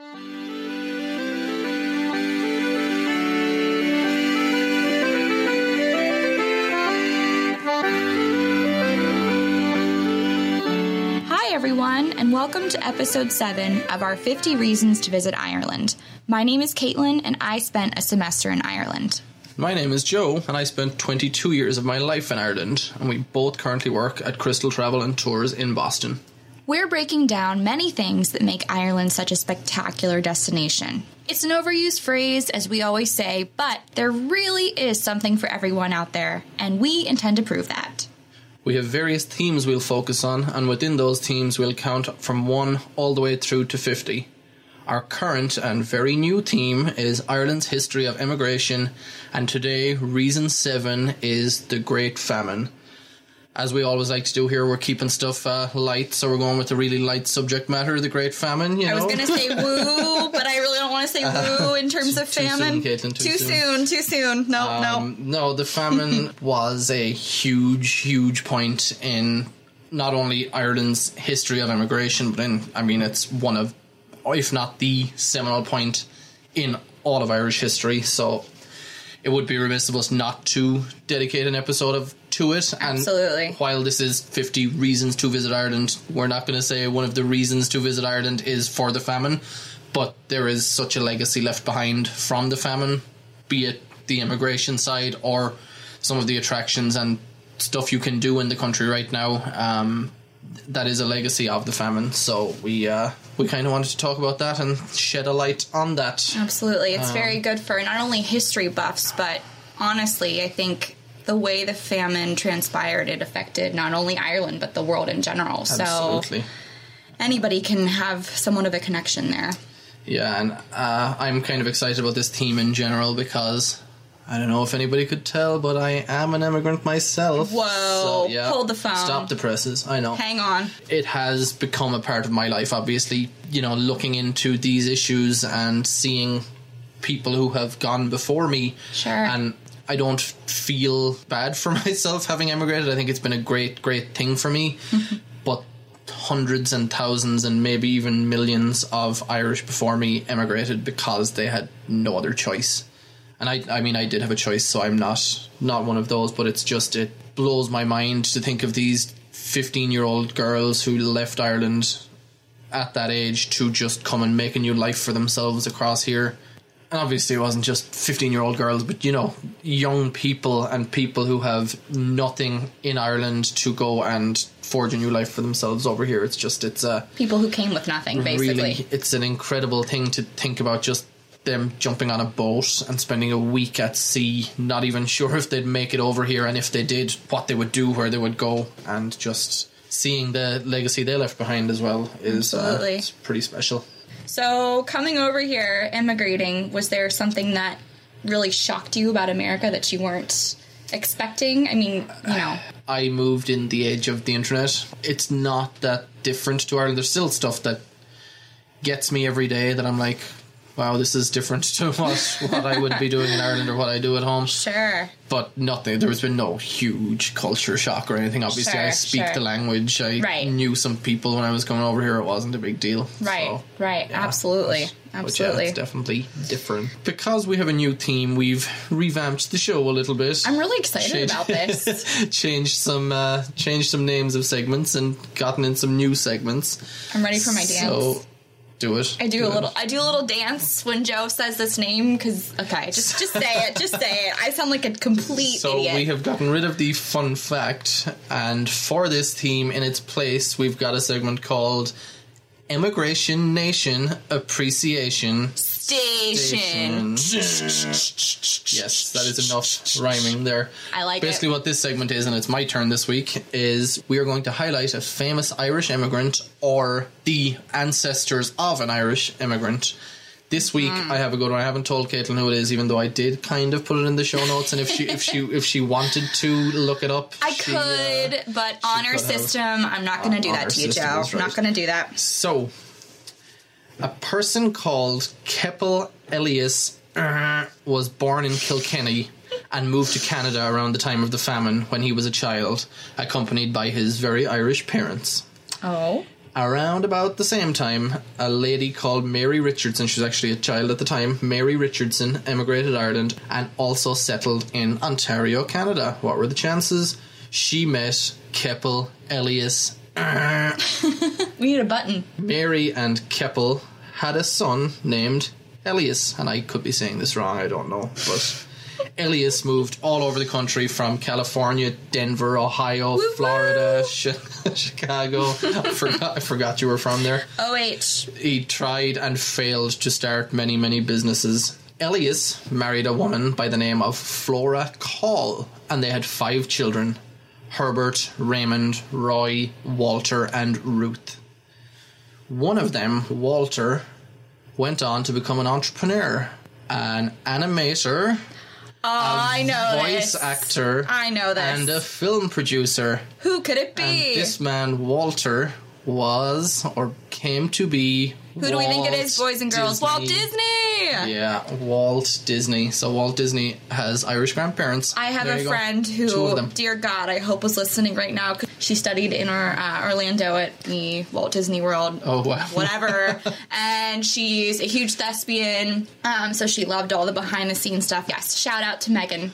Hi, everyone, and welcome to episode 7 of our 50 Reasons to Visit Ireland. My name is Caitlin, and I spent a semester in Ireland. My name is Joe, and I spent 22 years of my life in Ireland, and we both currently work at Crystal Travel and Tours in Boston. We're breaking down many things that make Ireland such a spectacular destination. It's an overused phrase, as we always say, but there really is something for everyone out there, and we intend to prove that. We have various themes we'll focus on, and within those themes, we'll count from 1 all the way through to 50. Our current and very new theme is Ireland's history of emigration, and today, reason 7 is the Great Famine. As we always like to do here, we're keeping stuff uh, light, so we're going with a really light subject matter, the Great Famine. You know? I was going to say woo, but I really don't want to say woo in terms of too soon, famine. Caitlin, too soon. soon. too soon. No, Um, no, the famine was a huge, huge point in not only Ireland's history of immigration, but in, I mean, it's one of, if not the seminal point in all of Irish history. So it would be remiss of us not to dedicate an episode of to it. And Absolutely. while this is 50 reasons to visit Ireland, we're not going to say one of the reasons to visit Ireland is for the famine, but there is such a legacy left behind from the famine, be it the immigration side or some of the attractions and stuff you can do in the country right now. Um, that is a legacy of the famine. So we uh, we kind of wanted to talk about that and shed a light on that. Absolutely. Um, It's very good for not only history buffs, but honestly, I think the way the famine transpired, it affected not only Ireland, but the world in general. Absolutely. So anybody can have somewhat of a connection there. Yeah, and uh, I'm kind of excited about this theme in general because I don't know if anybody could tell, but I am an immigrant myself. Whoa, Yeah, hold the phone. Stop the presses. I know. Hang on. It has become a part of my life, obviously, you know, looking into these issues and seeing people who have gone before me. Sure. And I don't feel bad for myself having emigrated. I think it's been a great, great thing for me. but hundreds and thousands and maybe even millions of Irish before me emigrated because they had no other choice. And I I mean I did have a choice, so I'm not not one of those, but it's just it blows my mind to think of these 15-year-old girls who left Ireland at that age to just come and make a new life for themselves across here. And obviously, it wasn't just 15 year old girls, but you know, young people and people who have nothing in Ireland to go and forge a new life for themselves over here. It's just, it's a People who came with nothing, basically. really, it's an incredible thing to think about just them jumping on a boat and spending a week at sea, not even sure if they'd make it over here, and if they did, what they would do, where they would go, and just seeing the legacy they left behind as well is uh, it's pretty special. So, coming over here, immigrating, was there something that really shocked you about America that you weren't expecting? I mean, you know, I moved in the age of the internet. It's not that different to Ireland. There's still stuff that gets me every day that I'm like, wow, this is different to what, what I would be doing in Ireland or what I do at home. sure. But nothing, there has been no huge culture shock or anything. Obviously, I speak sure. the language. I Right. knew some people when I was coming over here. It wasn't a big deal. Right, So, right, yeah. absolutely, But absolutely. yeah, it's definitely different. Because we have a new team, we've revamped the show a little bit. I'm really excited Change- about this. changed some uh, changed some names of segments and gotten in some new segments. I'm ready for my dance. So do it. I do a it. little. I do a little dance when Joe says this name because okay, just just say it, just say it. I sound like a complete So idiot. we have gotten rid of the fun fact, and for this theme in its place, we've got a segment called Immigration Nation Appreciation Station. Yes, that is enough rhyming there. I like it. Basically, it. what this segment is, and it's my turn this week, is we are going to highlight a famous Irish immigrant or the ancestors of an Irish immigrant. This week, Hmm. I have a good one. I haven't told Caitlin who it is, even though I did kind of put it in the show notes. And if she, if she, if she wanted to look it up, I she, uh, could, but honor could have. system. I'm not going to do that to you, system Joe. is I'm not going to do that. So, a person called Kepple Elias uh, was born in Kilkenny and moved to Canada around the time of the famine when he was a child, accompanied by his very Irish parents. Oh, Around about the same time, a lady called Mary Richardson, she was actually a child at the time, Mary Richardson emigrated Ireland and also settled in Ontario, Canada. What were the chances? She met Kepple Elias. We need a button. Mary and Kepple had a son named Elias, and I could be saying this wrong, I don't know, but Elias moved all over the country from California, Denver, Ohio, Woo-woo! Florida, Chi- Chicago. I forgot, I forgot you were from there. OH. Wait. He tried and failed to start many, many businesses. Elias married a woman by the name of Flora Call, and they had five children Herbert, Raymond, Roy, Walter, and Ruth. One of them, Walter, went on to become an entrepreneur, an animator, Oh, I know voice this. actor, I know this. and a film producer. Who could it And be? this man, Walter, was or came to be. Who do we think it is, boys and girls? Walt Disney. Yeah, Walt Disney. So Walt Disney has Irish grandparents. I have There a you go. friend who, dear God, I hope was listening right now. She studied in our, uh, Orlando at the Walt Disney World. Oh, wow. Whatever. and she's a huge thespian. Um, so she loved all the behind the scenes stuff. Yes. Shout out to Megan.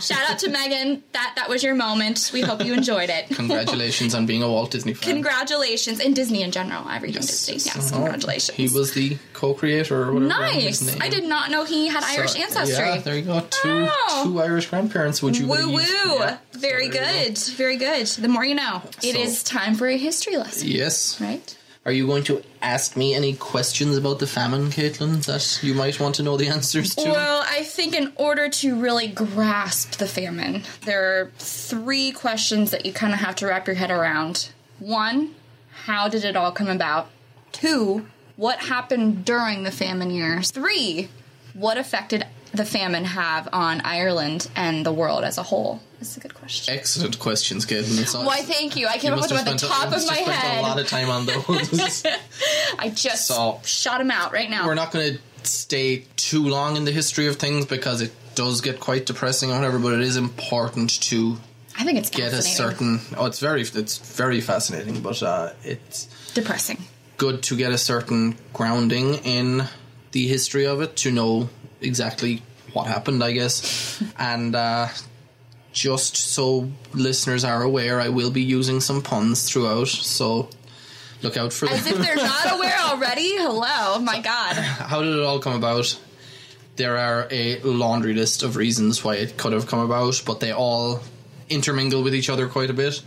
Shout out to Megan. That that was your moment. We hope you enjoyed it. Congratulations on being a Walt Disney fan. Congratulations. And Disney in general. Everything Disney. Yes. Oh, Congratulations. He was the co-creator or whatever. his nice. name. I did not know he had Irish So, ancestry. Yeah, there you go. Two oh. two Irish grandparents. Would you Woo woo. Yeah. Very So good. Very good. The more you know. It So- is time for a history lesson. Yes. right? Are you going to ask me any questions about the famine, Caitlin, that you might want to know the answers to? Well, I think in order to really grasp the famine, there are three questions that you kind of have to wrap your head around. One, how did it all come about? Two, what happened during the famine years? Three, what affected the famine have on Ireland and the world as a whole? That's a good question. Excellent questions, Caitlin. It's Why, thank you. I You came up with them at the a- top you of my spent a lot of time on those. I just So- shot them out right now. We're not going to stay too long in the history of things because it does get quite depressing or whatever. But it is important to I think it's get a certain. Oh, it's very, it's very fascinating, but uh, it's depressing. good to get a certain grounding in the history of it to know exactly what happened, I guess. and uh, just so listeners are aware, I will be using some puns throughout, so look out for As them. if they're not aware already. Hello, my God. How did it all come about? There are a laundry list of reasons why it could have come about, but they all intermingle with each other quite a bit.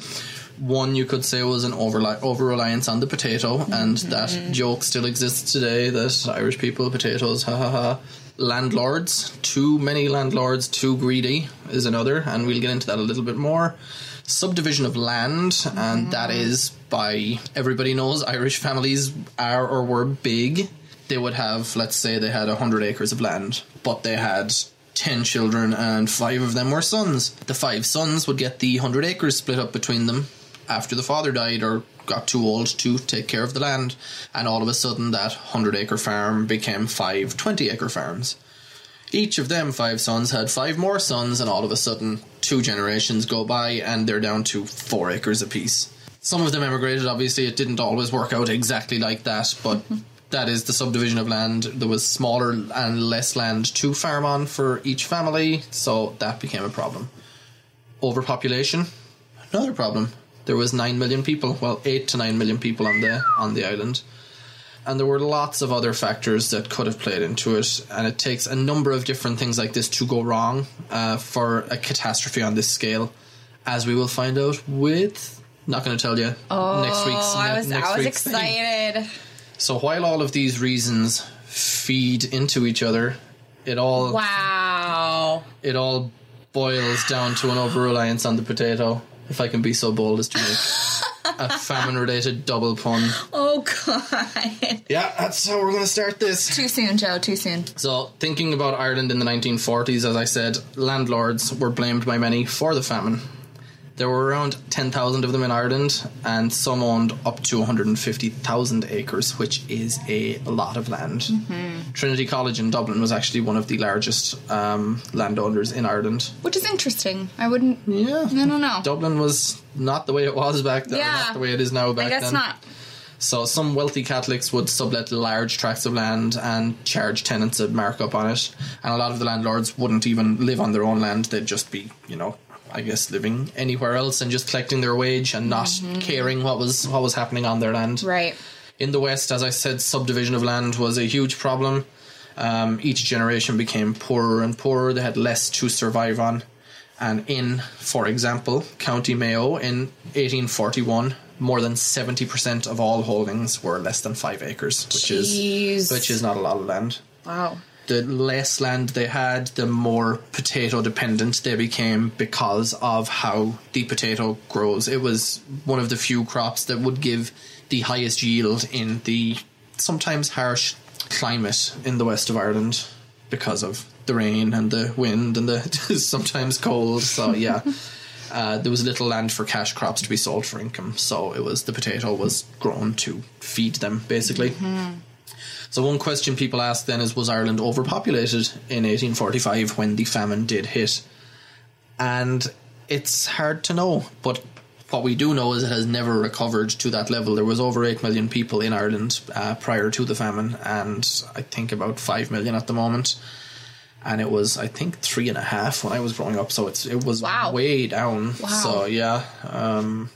One you could say was an overli- over reliance on the potato, and that joke still exists today that Irish people, potatoes, ha ha ha. Landlords, too many landlords, too greedy is another, and we'll get into that a little bit more. Subdivision of land, and mm-hmm. that is by everybody knows Irish families are or were big they would have, let's say, they had 100 acres of land, but they had 10 children and five of them were sons. The five sons would get the 100 acres split up between them after the father died or got too old to take care of the land, and all of a sudden that 100 acre farm became five 20 acre farms. Each of them five sons had five more sons, and all of a sudden, two generations go by and they're down to four acres apiece. Some of them emigrated, obviously, it didn't always work out exactly like that, but mm-hmm. that is the subdivision of land. There was smaller and less land to farm on for each family, so that became a problem. Overpopulation, another problem. There was nine million people, well, eight to nine million people on the on the island and there were lots of other factors that could have played into it and it takes a number of different things like this to go wrong uh, for a catastrophe on this scale as we will find out with not going to tell you next week's Oh, I was, next I was week's thing. excited. so while all of these reasons feed into each other it all Wow. it all boils down to an over reliance on the potato if i can be so bold as to make a famine related double pun Oh, God. yeah that's how we're going to start this Too soon, Joe. Too soon. So, thinking about Ireland in the 1940s, as I said, landlords were blamed by many for the famine. There were around 10,000 of them in Ireland, and some owned up to 150,000 acres, which is a lot of land. Trinity College in Dublin was actually one of the largest um, landowners in Ireland. Which is interesting. I wouldn't. Yeah. No, no, no. Dublin was not the way it was back then, Yeah. not the way it is now back I guess then. not. So some wealthy Catholics would sublet large tracts of land and charge tenants a markup on it, and a lot of the landlords wouldn't even live on their own land; they'd just be, you know, I guess living anywhere else and just collecting their wage and not caring what was what was happening on their land. Right. In the West, as I said, subdivision of land was a huge problem. Um, each generation became poorer and poorer. They had less to survive on. And in, for example, County Mayo in 1841, more than 70% of all holdings were less than five acres, which Jeez. is which is not a lot of land. Wow. The less land they had, the more potato dependent they became because of how the potato grows. It was one of the few crops that would give the highest yield in the sometimes harsh climate in the west of Ireland because of the rain and the wind and the sometimes cold. So yeah. Uh, there was little land for cash crops to be sold for income, so it was the potato was grown to feed them basically. So one question people ask then is was Ireland overpopulated in 1845 when the famine did hit? And it's hard to know, but what we do know is it has never recovered to that level. There was over 8 million people in Ireland uh, prior to the famine and I think about 5 million at the moment. And it was, I think, three and a half when I was growing up, so it's it was Wow. way down. Wow. So yeah, um,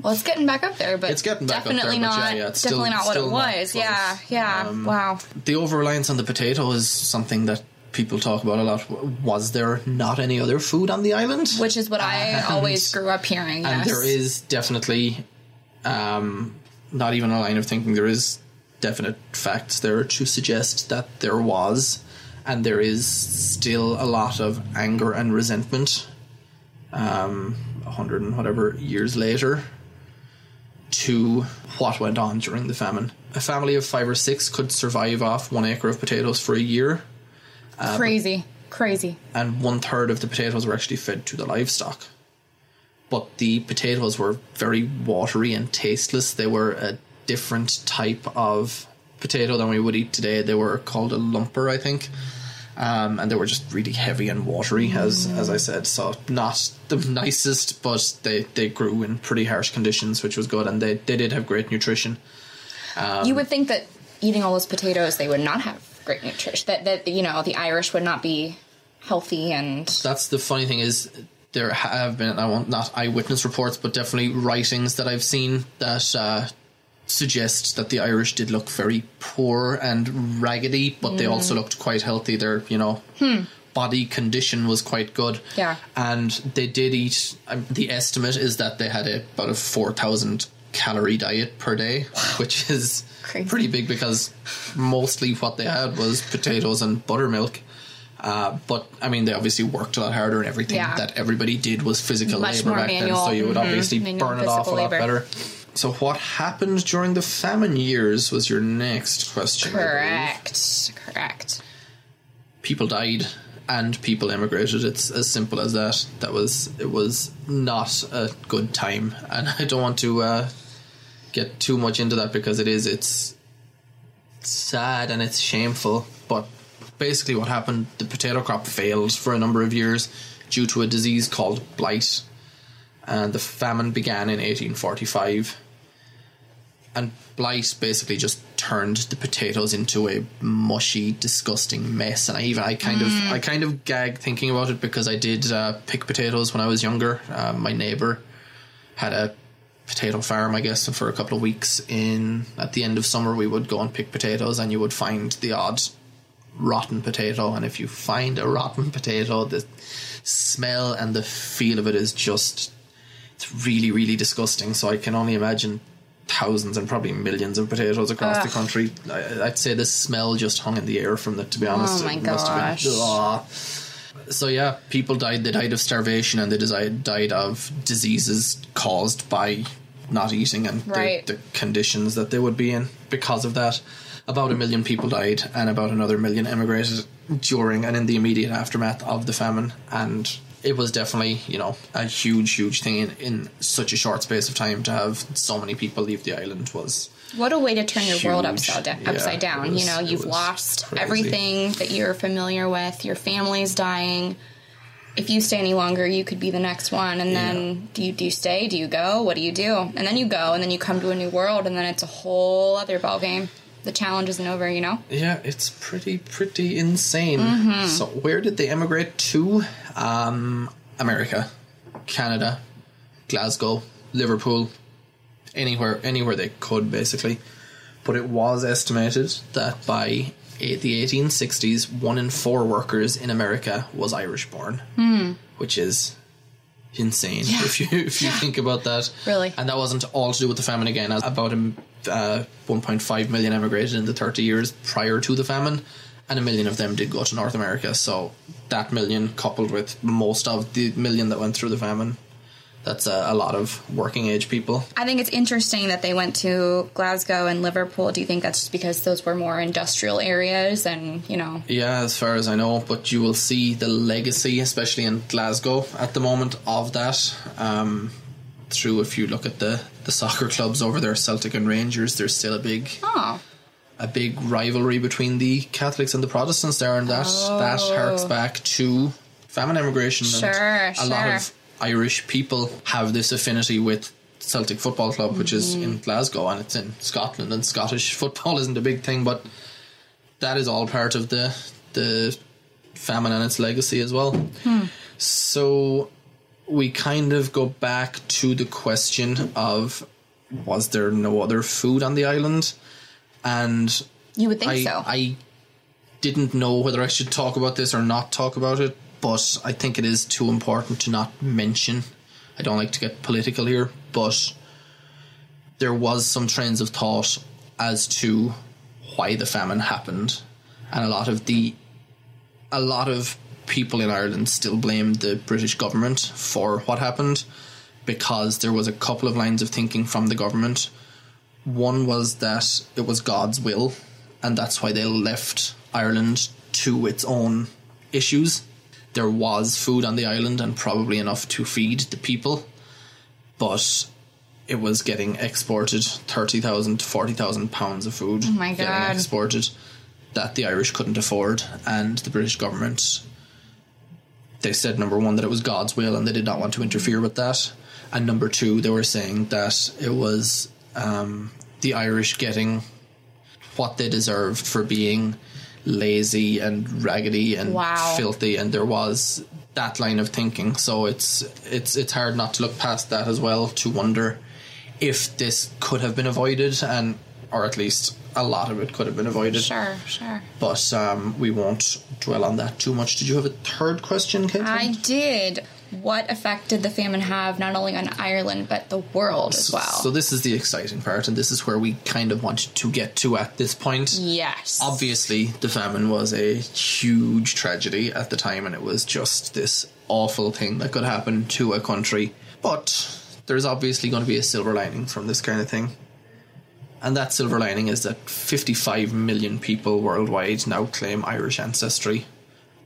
Well, it's getting back up there, but It's getting back up definitely there, not. yeah, yeah, it's still- definitely not what it was. Yeah, yeah. Um, wow. the over reliance on the potato is something that people talk about a lot. Was there not any other food on the island? Which is what I and- always grew up hearing. and there is definitely um, not even a line of thinking. There is definite facts there to suggest that there was, and there is still a lot of anger and resentment. Um, a hundred and whatever years later, to what went on during the famine. A family of five or six could survive off one acre of potatoes for a year, uh, crazy, crazy. and one third of the potatoes were actually fed to the livestock. But the potatoes were very watery and tasteless. They were a different type of potato than we would eat today. They were called a lumper, I think. Um, and they were just really heavy and watery, as as I said. So not the nicest, but they, they grew in pretty harsh conditions, which was good, and they, they did have great nutrition. Um, you would think that eating all those potatoes, they would not have great nutrition. That that you know the Irish would not be healthy and that's the funny thing is there have been I want not eyewitness reports but definitely writings that I've seen that uh, suggest that the Irish did look very poor and raggedy but they also looked quite healthy their you know body condition was quite good Yeah. and they did eat um, the estimate is that they had a, about a 4000 calorie diet per day which is Crazy. pretty big because mostly what they had was potatoes and buttermilk uh, but I mean, they obviously worked a lot harder, and everything Yeah. that everybody did was physical Much labor back manual, then. So you would mhm, obviously manual burn it off a lot labor. better. So what happened during the famine years was your next question. Correct, correct. People died and people emigrated. It's as simple as that. That was it was not a good time, and I don't want to uh, get too much into that because it is it's sad and it's shameful. But basically, what happened? The potato crop failed for a number of years due to a disease called blight, and the famine began in 1845. And blight basically just turned the potatoes into a mushy, disgusting mess. And I even I kind of I kind of gag thinking about it because I did uh, pick potatoes when I was younger. Uh, my neighbor had a potato farm, I guess, and for a couple of weeks in at the end of summer we would go and pick potatoes, and you would find the odd rotten potato. And if you find a rotten potato, the smell and the feel of it is just it's really really disgusting. So I can only imagine thousands and probably millions of potatoes across the country. I, I'd say the smell just hung in the air from it. To be oh honest, Oh my It gosh. been- So yeah, people died. They died of starvation and they died of diseases caused by not eating and the- the, conditions that they would be in because of that. About a million people died, and about another million emigrated during and in the immediate aftermath of the famine. And it was definitely, you know, a huge, huge thing in, in such a short space of time to have so many people leave the island was What a way to turn your world upside, da- Yeah, upside down. was- you know, you've lost crazy. everything that you're familiar with. Your family's dying. if you stay any longer, you could be the next one. And then do you do you stay? Do you go? What do you do? And then you go, and then you come to a new world, and then it's a whole other ball game. The challenge isn't over, you know. Yeah, it's pretty pretty insane. Mm-hmm. So where did they emigrate to? Um, America, Canada, Glasgow, Liverpool, anywhere anywhere they could basically. But it was estimated that by the 1860s, one in four workers in America was Irish born, which is insane Yeah. if you if you Yeah. think about that. Really. and that wasn't all to do with the famine again. About uh, 1.5 million emigrated in the 30 years prior to the famine, and a million of them did go to North America. So that million, coupled with most of the million that went through the famine, that's a, a lot of working age people. I think it's interesting that they went to Glasgow and Liverpool. Do you think that's just because those were more industrial areas and, you know, Yeah, as far as I know, but you will see the legacy, especially in Glasgow at the moment, of that. Um, through if you look at the, the soccer clubs over there, Celtic and Rangers, there's still a big oh, a big rivalry between the Catholics and the Protestants there, and that that oh. harks back to famine immigration. Sure, and a lot of Irish people have this affinity with Celtic Football Club, which is in mm-hmm. Glasgow, and it's in Scotland, and Scottish football isn't a big thing, but that is all part of the the famine and its legacy as well. Hmm. So we kind of go back to the question of was there no other food on the island? And you would think I, so. I didn't know whether I should talk about this or not talk about it, but I think it is too important to not mention. I don't like to get political here, but there was some trains of thought as to why the famine happened, and a lot of the a lot of people in Ireland still blame the British government for what happened because there was a couple of lines of thinking from the government. One was that it was God's will, and that's why they left Ireland to its own issues. There was food on the island and probably enough to feed the people, but it was getting exported 30,000 to 40,000 pounds of food Oh my getting God. exported that the Irish couldn't afford, and the British government they said number one that it was God's will and they did not want to interfere with that, and number two they were saying that it was um, the Irish getting what they deserved for being lazy and raggedy and Wow. filthy, and there was that line of thinking. So it's it's it's hard not to look past that as well to wonder if this could have been avoided, and or at least a lot of it could have been avoided. sure, sure. But um, we won't dwell on that too much. Did you have a third question, Kate? I did. What effect did the famine have not only on Ireland but the world as well? So this is the exciting part, and this is where we kind of wanted to get to at this point. yes. Obviously, the famine was a huge tragedy at the time, and it was just this awful thing that could happen to a country. But there's obviously going to be a silver lining from this kind of thing. And that silver lining is that 55 million people worldwide now claim Irish ancestry.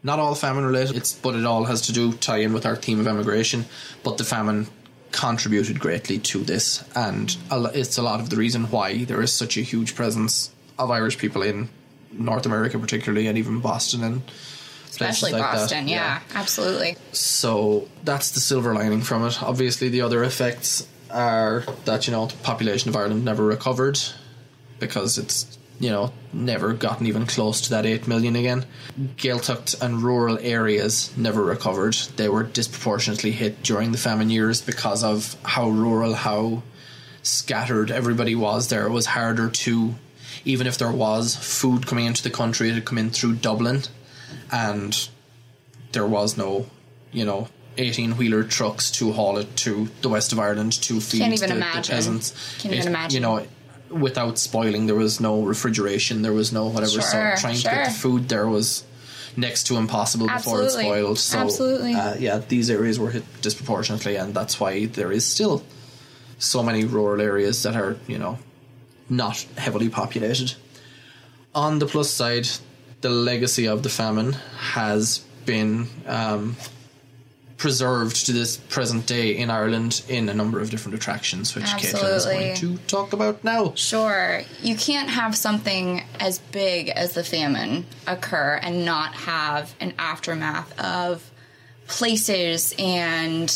Not all famine related, it's, but it all has to do tie in with our theme of emigration. But the famine contributed greatly to this, and it's a lot of the reason why there is such a huge presence of Irish people in North America, particularly, and even Boston and Especially like that. Boston, yeah, absolutely. So that's the silver lining from it. Obviously, the other effects are that you know the population of Ireland never recovered because it's you know never gotten even close to that eight million again. Gaeltacht and rural areas never recovered. They were disproportionately hit during the famine years because of how rural, how scattered everybody was there. It was harder to, even if there was food coming into the country, it had come in through Dublin, and there was no, you know, 18 wheeler trucks to haul it to the west of Ireland to feed Can't even the, the imagine. peasants. Can't even imagine. You know, without spoiling, there was no refrigeration, there was no whatever. Sure, so trying to get the food there was next to impossible before it spoiled. So, Absolutely. Uh, yeah, these areas were hit disproportionately, and that's why there is still so many rural areas that are, you know, not heavily populated. On the plus side, the legacy of the famine has been um, preserved to this present day in Ireland in a number of different attractions, which Caitlin is going to talk about now. Sure. You can't have something as big as the famine occur and not have an aftermath of places and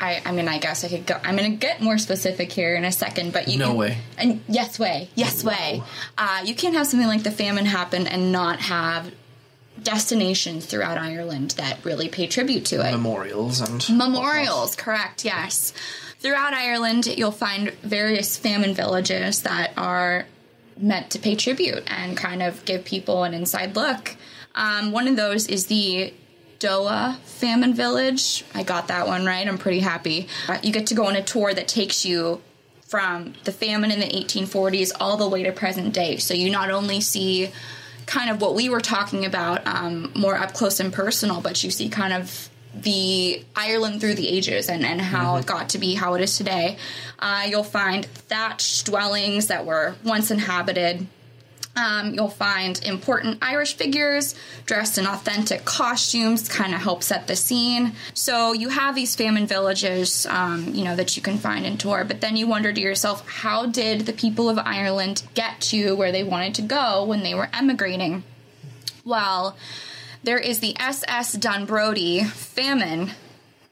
I, I mean, I guess I could go. I'm going to get more specific here in a second, but you No can- way. And yes way, yes way. Uh, you can't have something like the famine happen and not have destinations throughout Ireland that really pay tribute to it. Memorials and Memorials, correct, yes. Throughout Ireland, you'll find various famine villages that are meant to pay tribute and kind of give people an inside look. Um, one of those is the Doagh Famine Village. I got that one right. I'm pretty happy. Uh, you get to go on a tour that takes you from the famine in the 1840s all the way to present day. So you not only see kind of what we were talking about um, more up close and personal, but you see kind of the Ireland through the ages and, and how it got to be how it is today. Uh, you'll find thatched dwellings that were once inhabited. Um, you'll find important Irish figures dressed in authentic costumes, kind of help set the scene. So you have these famine villages, um, you know, that you can find and tour. But then you wonder to yourself, how did the people of Ireland get to where they wanted to go when they were emigrating? Well, there is the SS Dunbrody famine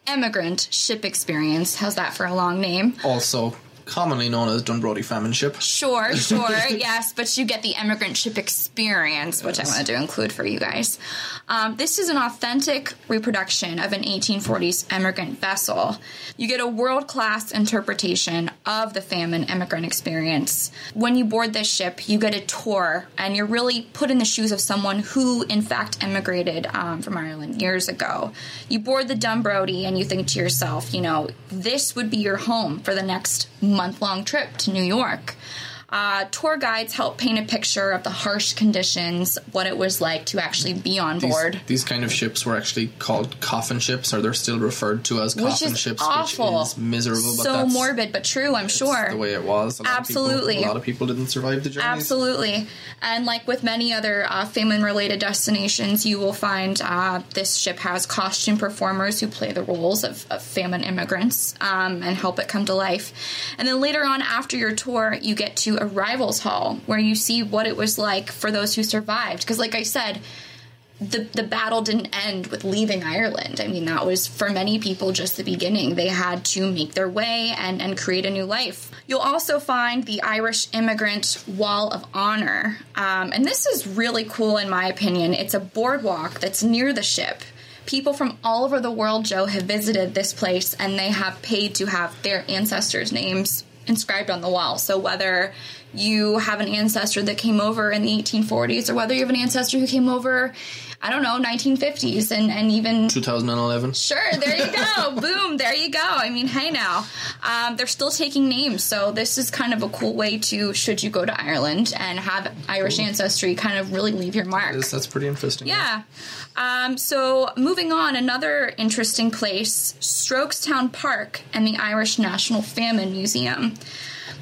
emigrant ship experience. How's that for a long name? also commonly known as Dunbrody famine ship. Sure, sure, yes, but you get the emigrant ship experience, which I wanted to include for you guys. Um, this is an authentic reproduction of an 1840s emigrant vessel. You get a world class interpretation of the famine emigrant experience. When you board this ship, you get a tour, and you're really put in the shoes of someone who, in fact, emigrated um, from Ireland years ago. You board the Dunbrody, and you think to yourself, you know, this would be your home for the next month long trip to New York. Uh, tour guides help paint a picture of the harsh conditions, what it was like to actually be on These, board. these kind of ships were actually called coffin ships, or they're still referred to as Which coffin is ships, awful. which is miserable. But so morbid, but true, I'm sure. the way it was. A Absolutely. people, a lot of people didn't survive the journey. Absolutely. And like with many other uh, famine related destinations, you will find uh, this ship has costume performers who play the roles of, of famine immigrants um, and help it come to life. And then later on, after your tour, you get to Arrivals Hall, where you see what it was like for those who survived. Because, like I said, the, the battle didn't end with leaving Ireland. I mean, that was for many people just the beginning. They had to make their way and, and create a new life. You'll also find the Irish Immigrant Wall of Honor. Um, and this is really cool, in my opinion. It's a boardwalk that's near the ship. People from all over the world, Joe, have visited this place and they have paid to have their ancestors' names inscribed on the wall. So whether you have an ancestor that came over in the 1840s or whether you have an ancestor who came over, I don't know, 1950s and, and even 2011. Sure, there you go. Boom, there you go. I mean, hey now. Um, they're still taking names, so this is kind of a cool way to, should you go to Ireland and have Irish ancestry, kind of really leave your mark. That's, that's pretty interesting. Yeah. Um, so moving on, another interesting place, Strokestown Park and the Irish National Famine Museum.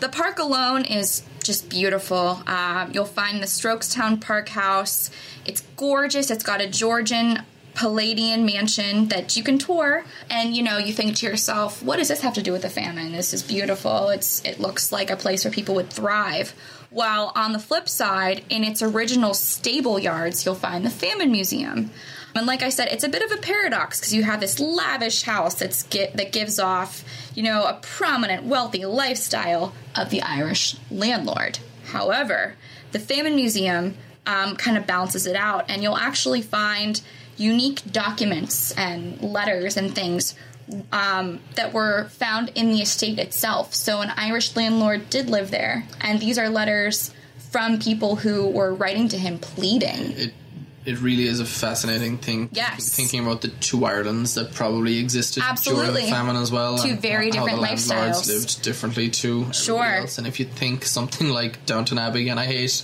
The park alone is just beautiful. Uh, you'll find the Strokestown Park House. It's gorgeous. It's got a Georgian Palladian mansion that you can tour, and you know you think to yourself, "What does this have to do with the famine? This is beautiful. It's it looks like a place where people would thrive." While on the flip side, in its original stable yards, you'll find the Famine Museum. And like I said, it's a bit of a paradox because you have this lavish house that's get, that gives off, you know, a prominent, wealthy lifestyle of the Irish landlord. However, the Famine Museum um, kind of balances it out, and you'll actually find unique documents and letters and things um, that were found in the estate itself. So an Irish landlord did live there, and these are letters from people who were writing to him pleading. It it really is a fascinating thing. Yes. Thinking about the two Irelands that probably existed Absolutely. during the famine as well. Two very different the landlords lifestyles. lived differently too. Sure. else. And if you think something like Downton Abbey, and I hate.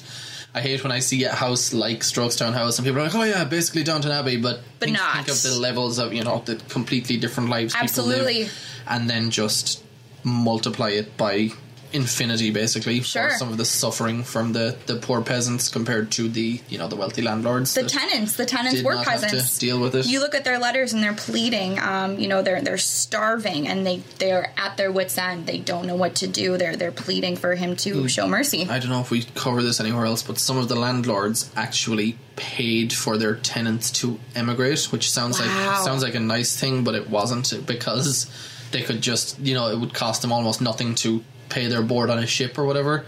I hate when I see a house like Strokestown House and people are like, "Oh yeah, basically Downton Abbey," but, But think, not. think of the levels of you know the completely different lives people Absolutely. live, and then just multiply it by infinity basically Sure. for some of the suffering from the, the poor peasants compared to the you know the wealthy landlords. the tenants, the tenants were peasants. to deal with it. You look at their letters and they're pleading. Um, you know, they're they're starving and they they're at their wits' end. They don't know what to do. They're they're pleading for him to show mercy. I don't know if we cover this anywhere else, but some of the landlords actually paid for their tenants to emigrate, which sounds Wow. like sounds like a nice thing, but it wasn't because they could just you know it would cost them almost nothing to pay their board on a ship or whatever,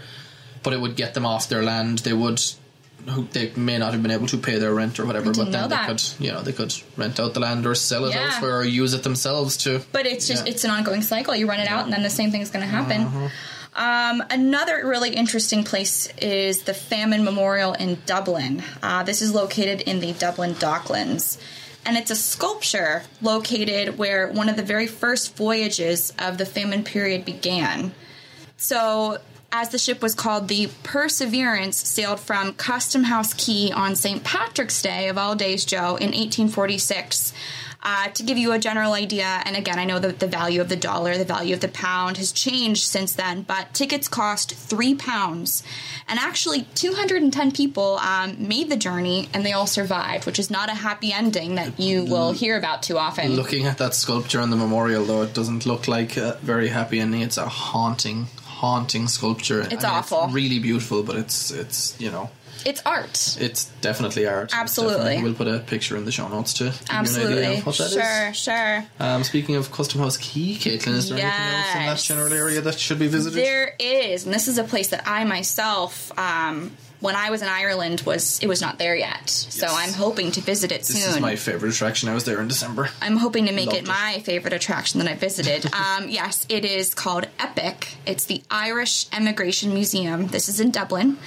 but it would get them off their land. They would. Who they may not have been able to pay their rent or whatever, but then they that. could, you know, they could rent out the land or sell it Yeah. elsewhere or use it themselves to. But it's just Yeah. it's an ongoing cycle. You run it out, and then the same thing is going to happen. Uh-huh. Um, another really interesting place is the Famine Memorial in Dublin. Uh, this is located in the Dublin Docklands. And it's a sculpture located where one of the very first voyages of the famine period began. So, as the ship was called, the Perseverance sailed from Custom House Quay on St. Patrick's Day of all days, Joe, in 1846. Uh, to give you a general idea, and again, I know that the value of the dollar, the value of the pound has changed since then, but tickets cost three pounds. And actually, 210 people um, made the journey and they all survived, which is not a happy ending that you will hear about too often. Looking at that sculpture on the memorial, though, it doesn't look like a very happy ending. It's a haunting, haunting sculpture. It's And awful. really beautiful, but it's it's you know it's art. it's definitely art. Absolutely. definitely- we'll put a picture in the show notes to give you an Absolutely. idea of what that is. sure, sure. Um, speaking of Custom House Quay, Caitlin, is there anything else in that general area that should be visited? There is, and this is a place that I myself, um, when I was in Ireland, was it was not there yet. So I'm hoping to visit it this soon. This is my favorite attraction. I was there in December. I'm hoping to make Loved it it. my favorite attraction that I visited. um, yes, it is called Epic. It's the Irish Emigration Museum. This is in Dublin,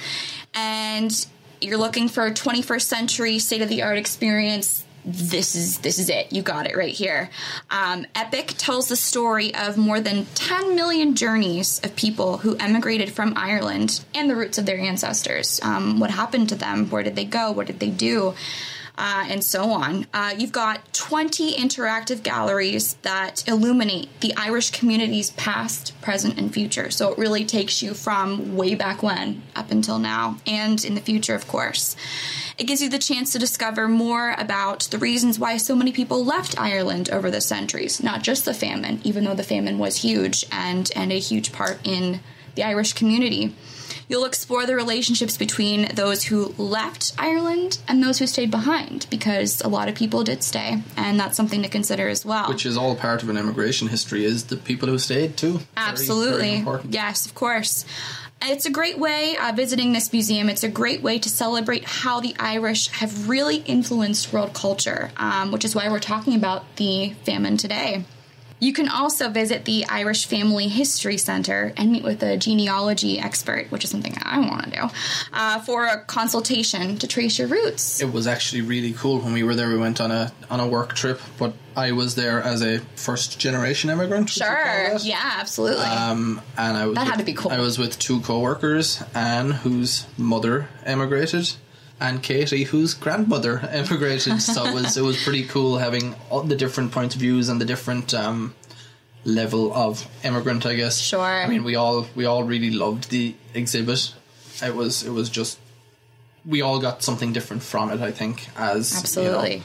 and you're looking for a 21st century state of the art experience. This is this is it. You got it right here. Um, Epic tells the story of more than 10 million journeys of people who emigrated from Ireland and the roots of their ancestors. Um, what happened to them? Where did they go? What did they do? Uh, and so on. Uh, you've got 20 interactive galleries that illuminate the Irish community's past, present, and future. So it really takes you from way back when up until now, and in the future, of course. It gives you the chance to discover more about the reasons why so many people left Ireland over the centuries, not just the famine, even though the famine was huge and, and a huge part in the Irish community. You'll explore the relationships between those who left Ireland and those who stayed behind, because a lot of people did stay, and that's something to consider as well. Which is all part of an immigration history, is the people who stayed too. Absolutely. very important. yes, of course. It's a great way, uh, visiting this museum, it's a great way to celebrate how the Irish have really influenced world culture, um, which is why we're talking about the famine today. You can also visit the Irish Family History Center and meet with a genealogy expert, which is something I want to do, uh, for a consultation to trace your roots. It was actually really cool when we were there. We went on a on a work trip, but I was there as a first generation immigrant. would you call Sure. Yeah, absolutely. Um, and I was That had with- to be cool. I was with two co-workers, Anne, whose mother emigrated, and Katie, whose grandmother immigrated. so it was it was pretty cool having all the different points of views and the different um, level of immigrant. I guess. Sure. I mean, we all we all really loved the exhibit. It was it was just we all got something different from it. I think as you know, absolutely.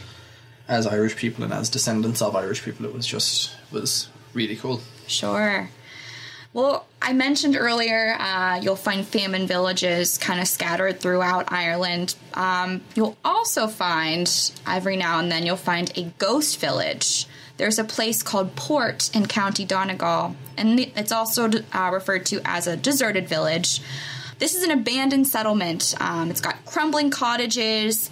as Irish people and as descendants of Irish people, it was just was really cool. Sure. Well, I mentioned earlier uh, you'll find famine villages kind of scattered throughout Ireland. Um, you'll also find, every now and then, you'll find a ghost village. There's a place called Port in County Donegal, and it's also uh, referred to as a deserted village. This is an abandoned settlement. Um, it's got crumbling cottages.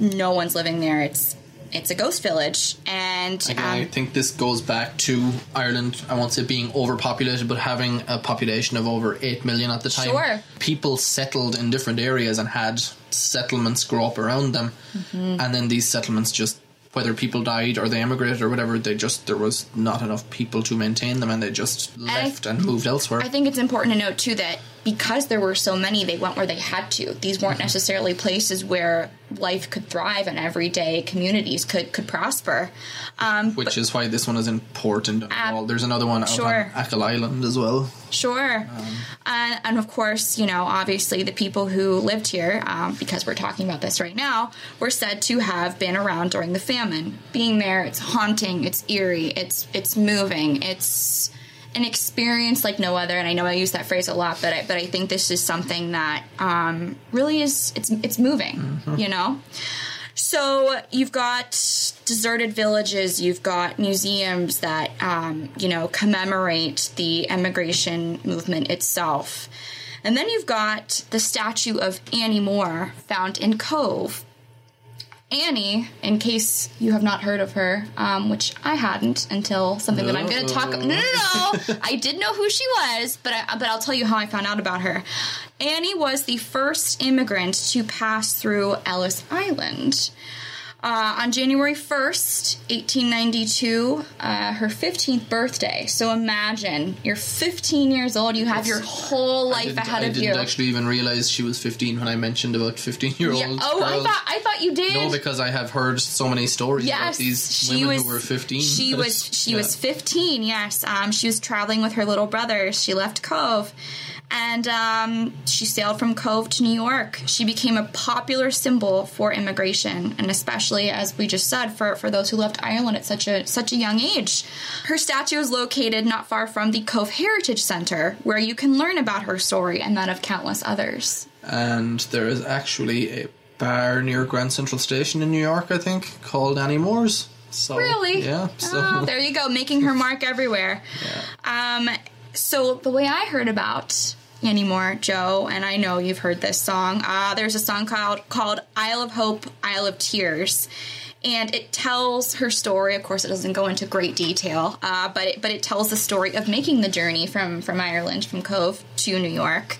No one's living there. It's it's a ghost village, and Again, um, I think this goes back to Ireland. I won't say being overpopulated, but having a population of over eight million at the time. Sure. People settled in different areas and had settlements grow up around them, Mm-hmm. and then these settlements just whether people died or they emigrated or whatever, they just there was not enough people to maintain them, and they just left and moved elsewhere. I think it's important to note too that because there were so many, they went where they had to. These weren't necessarily places where life could thrive and everyday communities could could prosper. Um, Which is why this one is important. Donegal. There's another one out sure. on Achill Island as well. Sure. and, and of course, you know, obviously the people who lived here, um, because we're talking about this right now, were said to have been around during the famine. Being there, it's haunting, it's eerie, it's it's moving, it's an experience like no other. And I know I use that phrase a lot, but I, but I think this is something that um, really is it's it's moving. You know. So you've got deserted villages, you've got museums that um, you know commemorate the emigration movement itself, and then you've got the statue of Annie Moore found in Cobh. Annie, in case you have not heard of her, um, which I hadn't until something that I'm going to talk. No, no, no. I did know who she was, but I, but I'll tell you how I found out about her. Annie was the first immigrant to pass through Ellis Island. Uh, on January 1st, 1892, uh, her 15th birthday. So imagine, you're 15 years old, you have your whole life Didn't- ahead I of didn't you. actually even realize she was 15 when I mentioned about 15 year old yeah. Oh, I thought I thought you did. No, because I have heard so many stories about Yes, these she women was. who were 15. She was. She yeah. was 15. Yes. Um, she was traveling with her little brother. She left Cobh, and um, she sailed from Cobh to New York. She became a popular symbol for immigration, and especially as we just said, for for those who left Ireland at such a such a young age. Her statue is located not far from the Cobh Heritage Center, where you can learn about her story and that of countless others. And there is actually a bar near Grand Central Station in New York, I think, called Annie Moore's. So, Really? Yeah. So, Oh, there you go, making her mark everywhere. Um, so the way I heard about Annie Moore, Joe, and I know you've heard this song. Uh, there's a song called called "Isle of Hope, Isle of Tears." And it tells her story. Of course, it doesn't go into great detail, uh, but it, but it tells the story of making the journey from from Ireland, from Cobh to New York.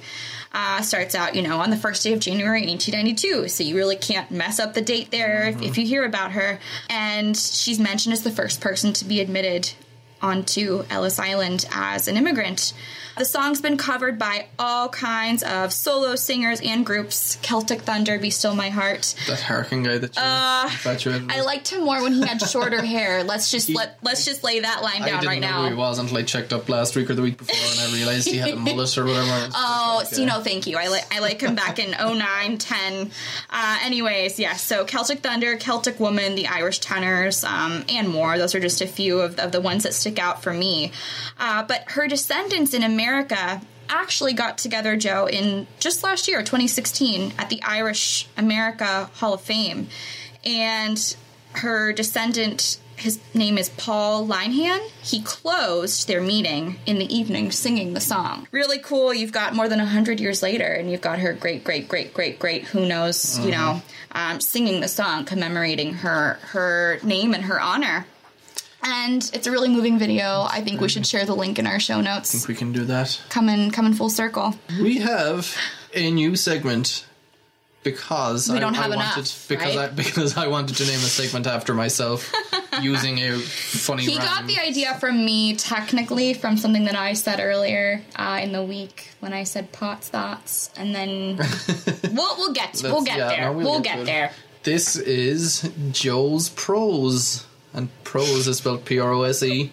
Uh, starts out, you know, on the first day of January 1892. So you really can't mess up the date there if, if you hear about her. And she's mentioned as the first person to be admitted onto Ellis Island as an immigrant. The song's been covered by all kinds of solo singers and groups. Celtic Thunder, Be Still My Heart. that Hurricane guy that you infatuated I liked him more when he had shorter hair. Let's just let let's just lay that line I down didn't right know now. who he was until I checked up last week or the week before and I realized he had a mullet or whatever. Oh, Okay. see, no, thank you. I like I like him back in 09, 10. Uh, anyways, yes. so Celtic Thunder, Celtic Woman, the Irish Tenors, um, and more. Those are just a few of, of the ones that stick out for me. Uh, but her descendants in America actually got together, Joe, in just last year, 2016, at the Irish America Hall of Fame, and her descendant. His name is Paul Linehan. He closed their meeting in the evening singing the song. Really cool. You've got more than 100 years later, and you've got her great, great, great, great, great, who knows, you know, um, singing the song commemorating her, her name and her honor. And it's a really moving video. I think we should share the link in our show notes. I think we can do that. Come in, come in full circle. We have a new segment because We I, don't I have wanted enough, because right? I because I wanted to name a segment after myself using a funny. He got the idea from me, technically, from something that I said earlier uh, in the week when I said Pot's thoughts, and then we'll we'll get we'll get yeah, there. no, we'll, we'll get, get there. This is Joe's prose. And prose is spelled P R O S E.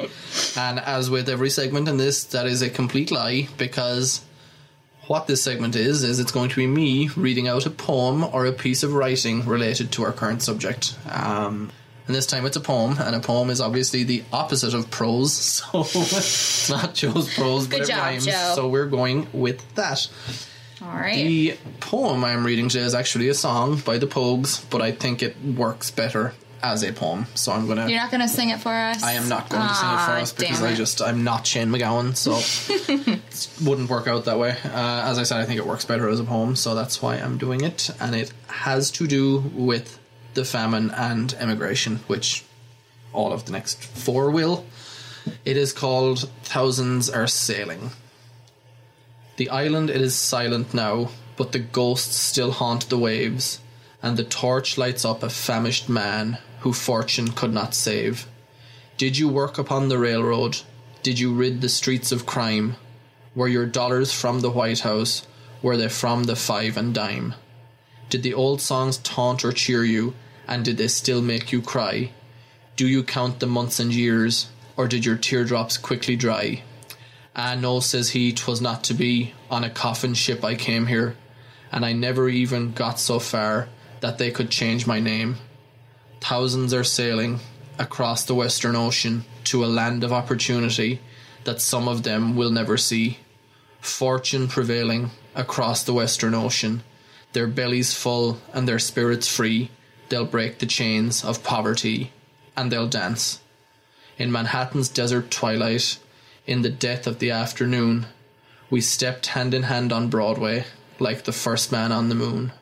And as with every segment in this, that is a complete lie because what this segment is, is it's going to be me reading out a poem or a piece of writing related to our current subject. Um, and this time it's a poem, and a poem is obviously the opposite of prose, so it's not Joe's prose, but Good it job, rhymes. Joe. So we're going with that. All right. The poem I'm reading today is actually a song by the Pogues, but I think it works better as a poem. So I'm gonna. You're not going to sing it for us? I am not going to sing it for us because damn I it. just I'm not Shane MacGowan, so it wouldn't work out that way. Uh, as I said, I think it works better as a poem, so that's why I'm doing it, and it has to do with the famine and emigration, which all of the next four will. It is called Thousands Are Sailing. The island it is silent now, but the ghosts still haunt the waves, and the torch lights up a famished man who fortune could not save. Did you work upon the railroad? Did you rid the streets of crime? Were your dollars from the White House Were they from the five and dime? Did the old songs taunt or cheer you, and did they still make you cry? Do you count the months and years, or did your teardrops quickly dry? Ah, no, says he, 'twas not to be. On a coffin ship I came here, and I never even got so far that they could change my name. Thousands are sailing across the Western Ocean to a land of opportunity that some of them will never see. Fortune prevailing across the Western Ocean, their bellies full and their spirits free, they'll break the chains of poverty and they'll dance. In Manhattan's desert twilight, in the death of the afternoon, we stepped hand in hand on Broadway like the first man on the moon.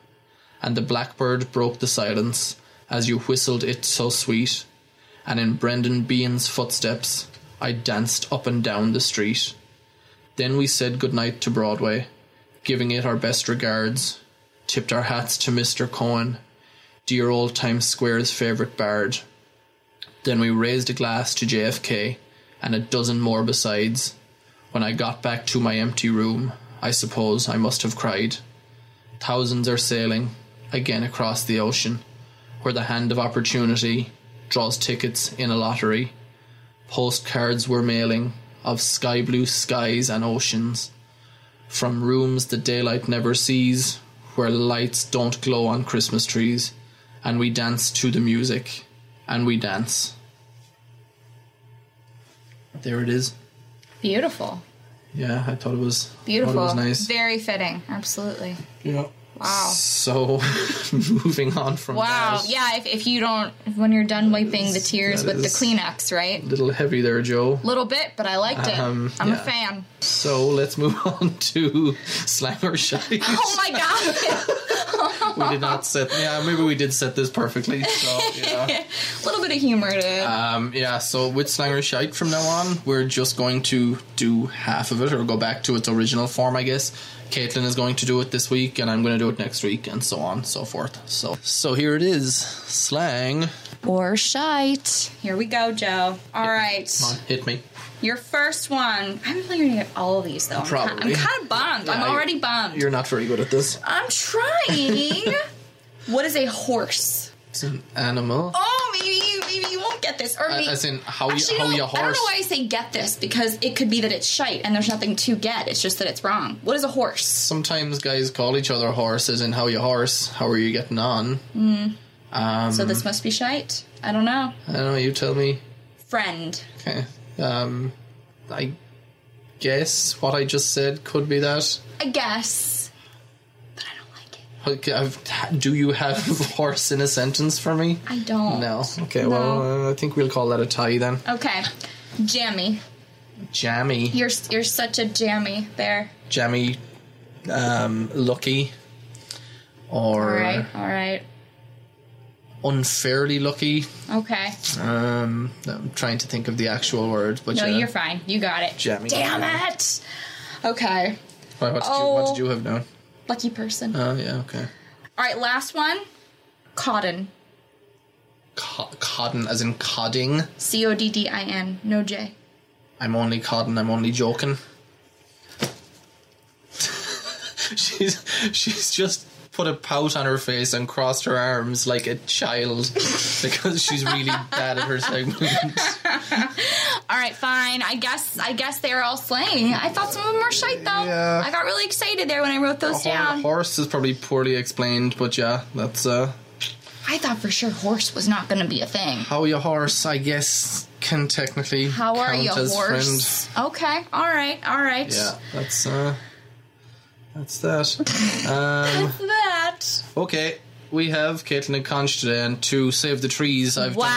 And the blackbird broke the silence as you whistled it so sweet. And in Brendan Behan's footsteps, I danced up and down the street. Then we said goodnight to Broadway, giving it our best regards, tipped our hats to Mr. Cohan, dear old Times Square's favourite bard. Then we raised a glass to JFK and a dozen more besides. When I got back to my empty room, I suppose I must have cried. Thousands are sailing again across the ocean, where the hand of opportunity draws tickets in a lottery. Postcards were mailing of sky blue skies and oceans, from rooms the daylight never sees, where lights don't glow on Christmas trees, and we dance to the music, and we dance. There it is. Beautiful. Yeah, I thought it was Beautiful. It was nice. Very fitting. Absolutely. Yeah. Wow. So, moving on from Wow. that. Yeah, if, if you don't, when you're done wiping the tears with the Kleenex, right? A little heavy there, Joe. Little bit, but I liked it. Um, I'm yeah. a fan. So let's move on to slang or shite. Oh my god. we did not set. Yeah, maybe we did set this perfectly. So yeah. A little bit of humor to it. Um, yeah, so with slang or shite from now on, we're just going to do half of it or go back to its original form, I guess. Caitlin is going to do it this week, and I'm going to do it next week, and so on, and so forth. So, so here it is, slang. or shite. Here we go, Joe. All right. Come on, hit me. Your first one. I'm really gonna get all of these though. I'm ki- Probably. I'm kind of bummed. I'm already bummed. You're not very good at this. I'm trying. what is a horse? It's an animal. Oh, maybe maybe you won't get this. Or As in how you how no, you I don't know why I say get this because it could be that it's shite and there's nothing to get. It's just that it's wrong. What is a horse? Sometimes guys call each other horses and how you horse. How are you getting on? Um, So this must be shite. I don't know. I don't know. You tell me. Friend. Okay. Um, I guess what I just said could be that. I guess. But I don't like it. Okay, I've- Do you have horse in a sentence for me? I don't. No. Okay. No. Well, uh, I think we'll call that a tie then. Okay. Jammy. Jammy, You're you're such a jammy there. jammy, um, lucky, or All right. All right. unfairly lucky. Okay. Um, I'm trying to think of the actual word, but No, yeah. you're fine. You got it. Jammy. Damn it. Okay. Why, what, did you, what Oh. did you have known? Lucky person. Oh yeah, okay. All right. Last one. Cotton. Co- codden, as in codding. C O D D I N. No J. I'm only cotton, I'm only joking. she's she's just put a pout on her face and crossed her arms like a child because she's really bad at her segment. All right, fine. I guess I guess they're all slang. I thought some of them were shite though. Yeah. I got really excited there when I wrote those Hor- down. horse is probably poorly explained, but yeah, that's uh I thought for sure horse was not going to be a thing. how your horse, I guess, can technically How are count you, as horse? Okay. All right. All right. Yeah, that's uh that's that. um That. Okay, we have Caitlin and Conch today, and to save the trees, I've done, I,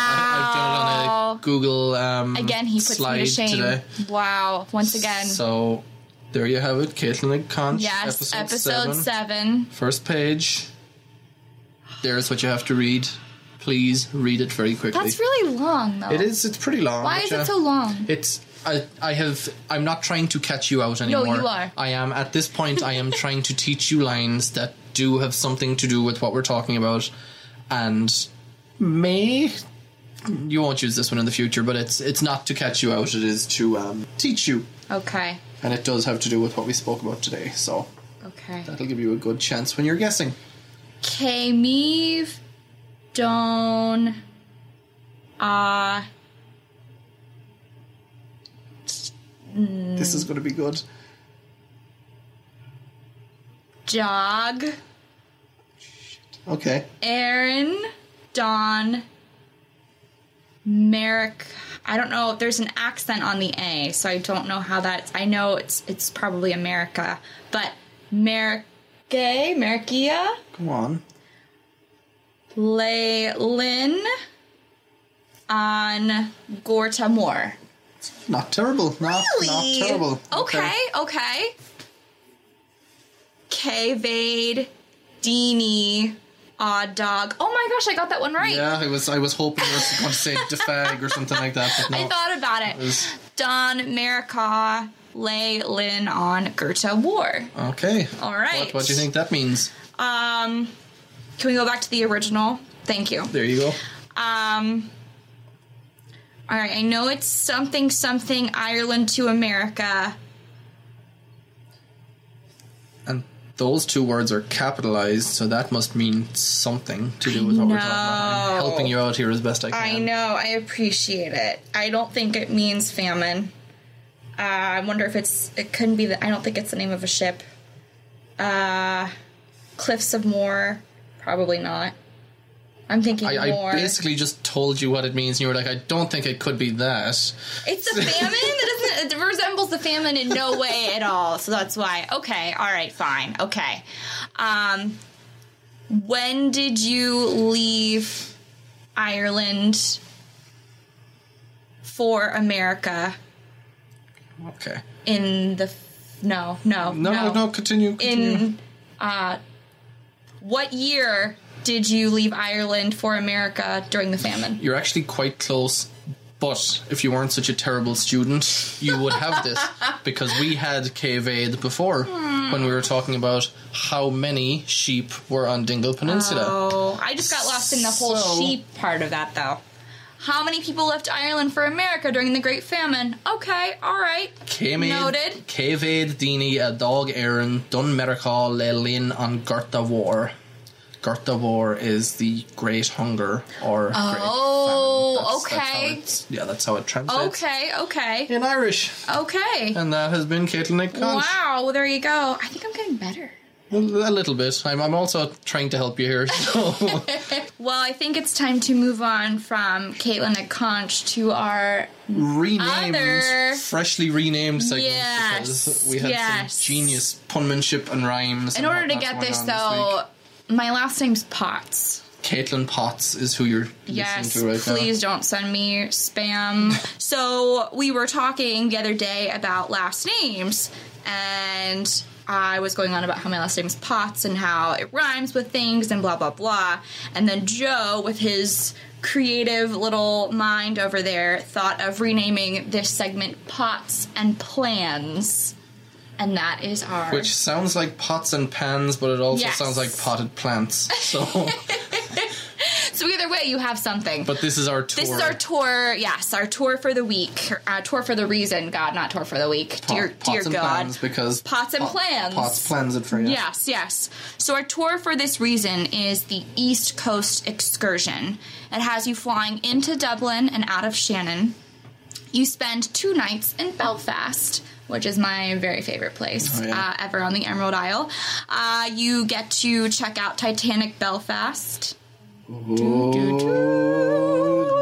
I've done it on a Google um, Again, he puts slide me to shame. today. Wow. Once again. So there you have it, Caitlin and Conch. yes. episode, Episode, seven. seven. First page. There's what you have to read. Please read it very quickly. That's really long though. it is. It's pretty long. Why is it so long? It's I, I have I'm not trying to catch you out anymore. No, you are. I am at this point I am trying to teach you lines that do have something to do with what we're talking about and may you won't use this one in the future, but it's it's not to catch you out, it is to um, teach you. Okay. And it does have to do with what we spoke about today. So Okay. That'll give you a good chance when you're guessing. Céimh don a This is going to be good. Dog Okay. Aaron Don Merrick. I don't know. There's an accent on the A, so I don't know how that's. I know it's it's probably America, but Merrick, Merrikia, Come on. Leylin on Gorta Moore. Not terrible. Not, Really? not terrible. Okay, okay. K-Vade, Deanie, Odd Dog. Oh my gosh, I got that one right. Yeah, I was I was hoping you were going to say defag or something like that, but no. I thought about it. was- Don Marika Lay Lin on Goethe War. Okay. All right. What, what do you think that means? Um, can we go back to the original? Thank you. There you go. Um, all right. I know it's something something Ireland to America. And those two words are capitalized, so that must mean something to do with what we're talking about. I'm helping you out here as best I can. I know. I appreciate it. I don't think it means famine. Uh, I wonder if it's. It couldn't be. The, I don't think it's the name of a ship. Uh, Cliffs of Moher. Probably not. I'm thinking I, more. I basically just told you what it means, and you were like, I don't think it could be that. It's the famine that doesn't. It resembles the famine in no way at all. So that's why. Okay. All right. Fine. Okay. Um, when did you leave Ireland for America? Okay. In the f- no no No, no, continue. continue. in uh, what year did you leave Ireland for America during the famine? You're actually quite close, but if you weren't such a terrible student, you would have this because we had Cave Aid before when we were talking about how many sheep were on Dingle Peninsula. Oh, I just got lost in the whole So- sheep part of that, though. How many people left Ireland for America during the Great Famine? Okay, all right. Aid, Noted. Cave Aid, Dini, a dog Aaron, Dun Mericá, Lelin, on Gerta War. Gerta War is the Great Hunger or Oh, Great Famine. That's- oh, that's how okay. it's- yeah, that's how it translates. Okay, okay, In Irish. okay. And that has been Caitlin Nick Wow, well, there you go. I think I'm getting better. A little bit. I'm, I'm also trying to help you here. So. Well, I think it's time to move on from Caitlin and Conch to our renamed, Other- freshly renamed segment Yes, because we had yes. some genius punmanship and rhymes. In and order to get this, though, my last name's Potts. Caitlin Potts is who you're Yes, listening to right now. please don't send me spam. so we were talking the other day about last names, and I was going on about how my last name's Potts and how it rhymes with things and blah blah blah. And then Joe, with his creative little mind over there, thought of renaming this segment Pots and Plans. And that is our. Which sounds like pots and pans, but it also Yes. sounds like potted plants. So, So either way, you have something. but this is our tour. This is our tour. Yes, our tour for the week. Uh, tour for the reason. God, not tour for the week. Pot- dear, pots dear and God. plans because Pots and pot- plans. Pots plans it for you. Yes, yes. So our tour for this reason is the East Coast excursion. It has you flying into Dublin and out of Shannon. You spend two nights in Belfast, which is my very favorite place Oh, yeah. uh, ever on the Emerald Isle. Uh, you get to check out Titanic Belfast.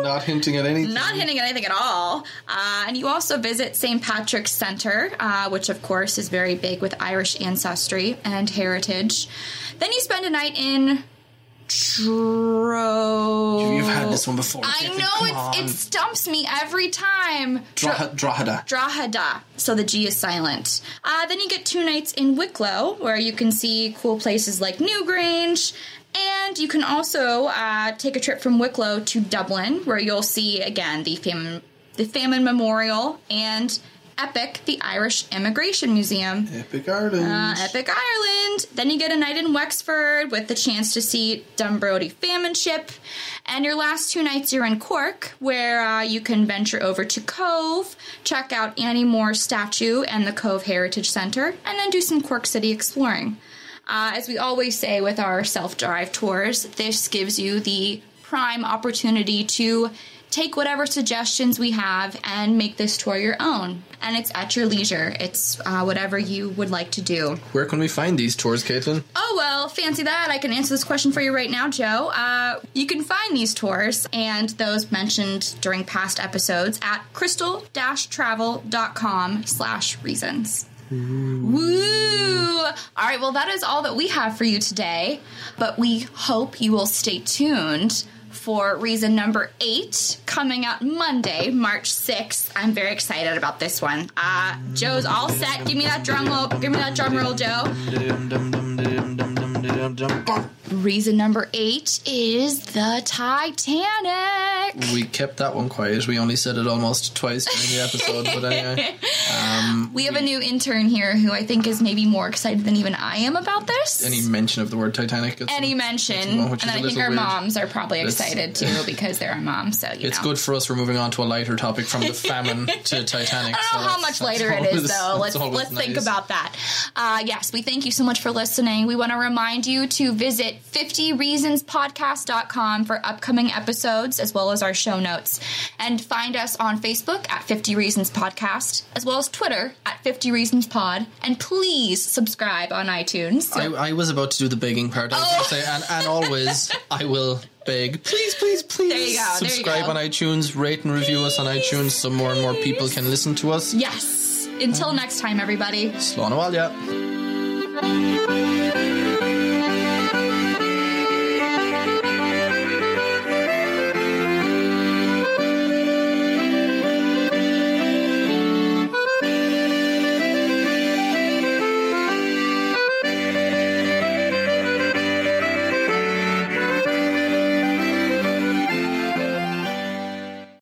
Not hinting at anything. Not hinting at anything at all. Uh, and you also visit St. Patrick's Center, uh, which of course is very big with Irish ancestry and heritage. Then you spend a night in Dro. You've had this one before. I know it's, it stumps me every time. Drogheda. Drogheda. Drogheda. So the G is silent. Uh, then you get two nights in Wicklow, where you can see cool places like Newgrange. And you can also uh, take a trip from Wicklow to Dublin, where you'll see again the famine, the famine memorial and Epic, the Irish Immigration Museum. Epic Ireland. Uh, Epic Ireland. Then you get a night in Wexford with the chance to see Dunbrody Famine Ship. And your last two nights you're in Cork, where uh, you can venture over to Cobh, check out Annie Moore's statue and the Cobh Heritage Center, and then do some Cork City exploring. Uh, as we always say with our self drive tours, this gives you the prime opportunity to take whatever suggestions we have and make this tour your own. And it's at your leisure. It's uh, whatever you would like to do. Where can we find these tours, Caitlin? Oh, well, fancy that. I can answer this question for you right now, Joe. Uh, you can find these tours and those mentioned during past episodes at crystal-travel.com slash reasons. Woo! All right, well, that is all that we have for you today, but we hope you will stay tuned for reason number eight coming out Monday, March 6th. I'm very excited about this one. Uh, Joe's all set. Give me that drum roll. Give me that drum roll, Joe. Reason number eight is the Titanic. We kept that one quiet. We only said it almost twice during the episode, but anyway. Um, We have a new intern here who I think is maybe more excited than even I am about this. any mention of the word Titanic? It's, Any mention, it's and one which is I a think our weird. moms are probably It's- excited too because they're our moms. So you It's know. good for us. We're moving on to a lighter topic from the famine to Titanic. I so don't know how much lighter later it always- is, though. Let's let's think about that. Uh, yes, we thank you so much for listening. We want to remind you to visit 50reasonspodcast.com for upcoming episodes as well as our show notes, and find us on Facebook at 50 Reasons Podcast as well as Twitter at 50 Reasons Pod. And please subscribe on iTunes. I, I was about to do the begging part. I was Oh. going to say, and, and always I will beg. Please, please, please. You go, you Subscribe on iTunes, rate and review us on iTunes so more and more people can listen to us. yes. Until next time, everybody. Slán.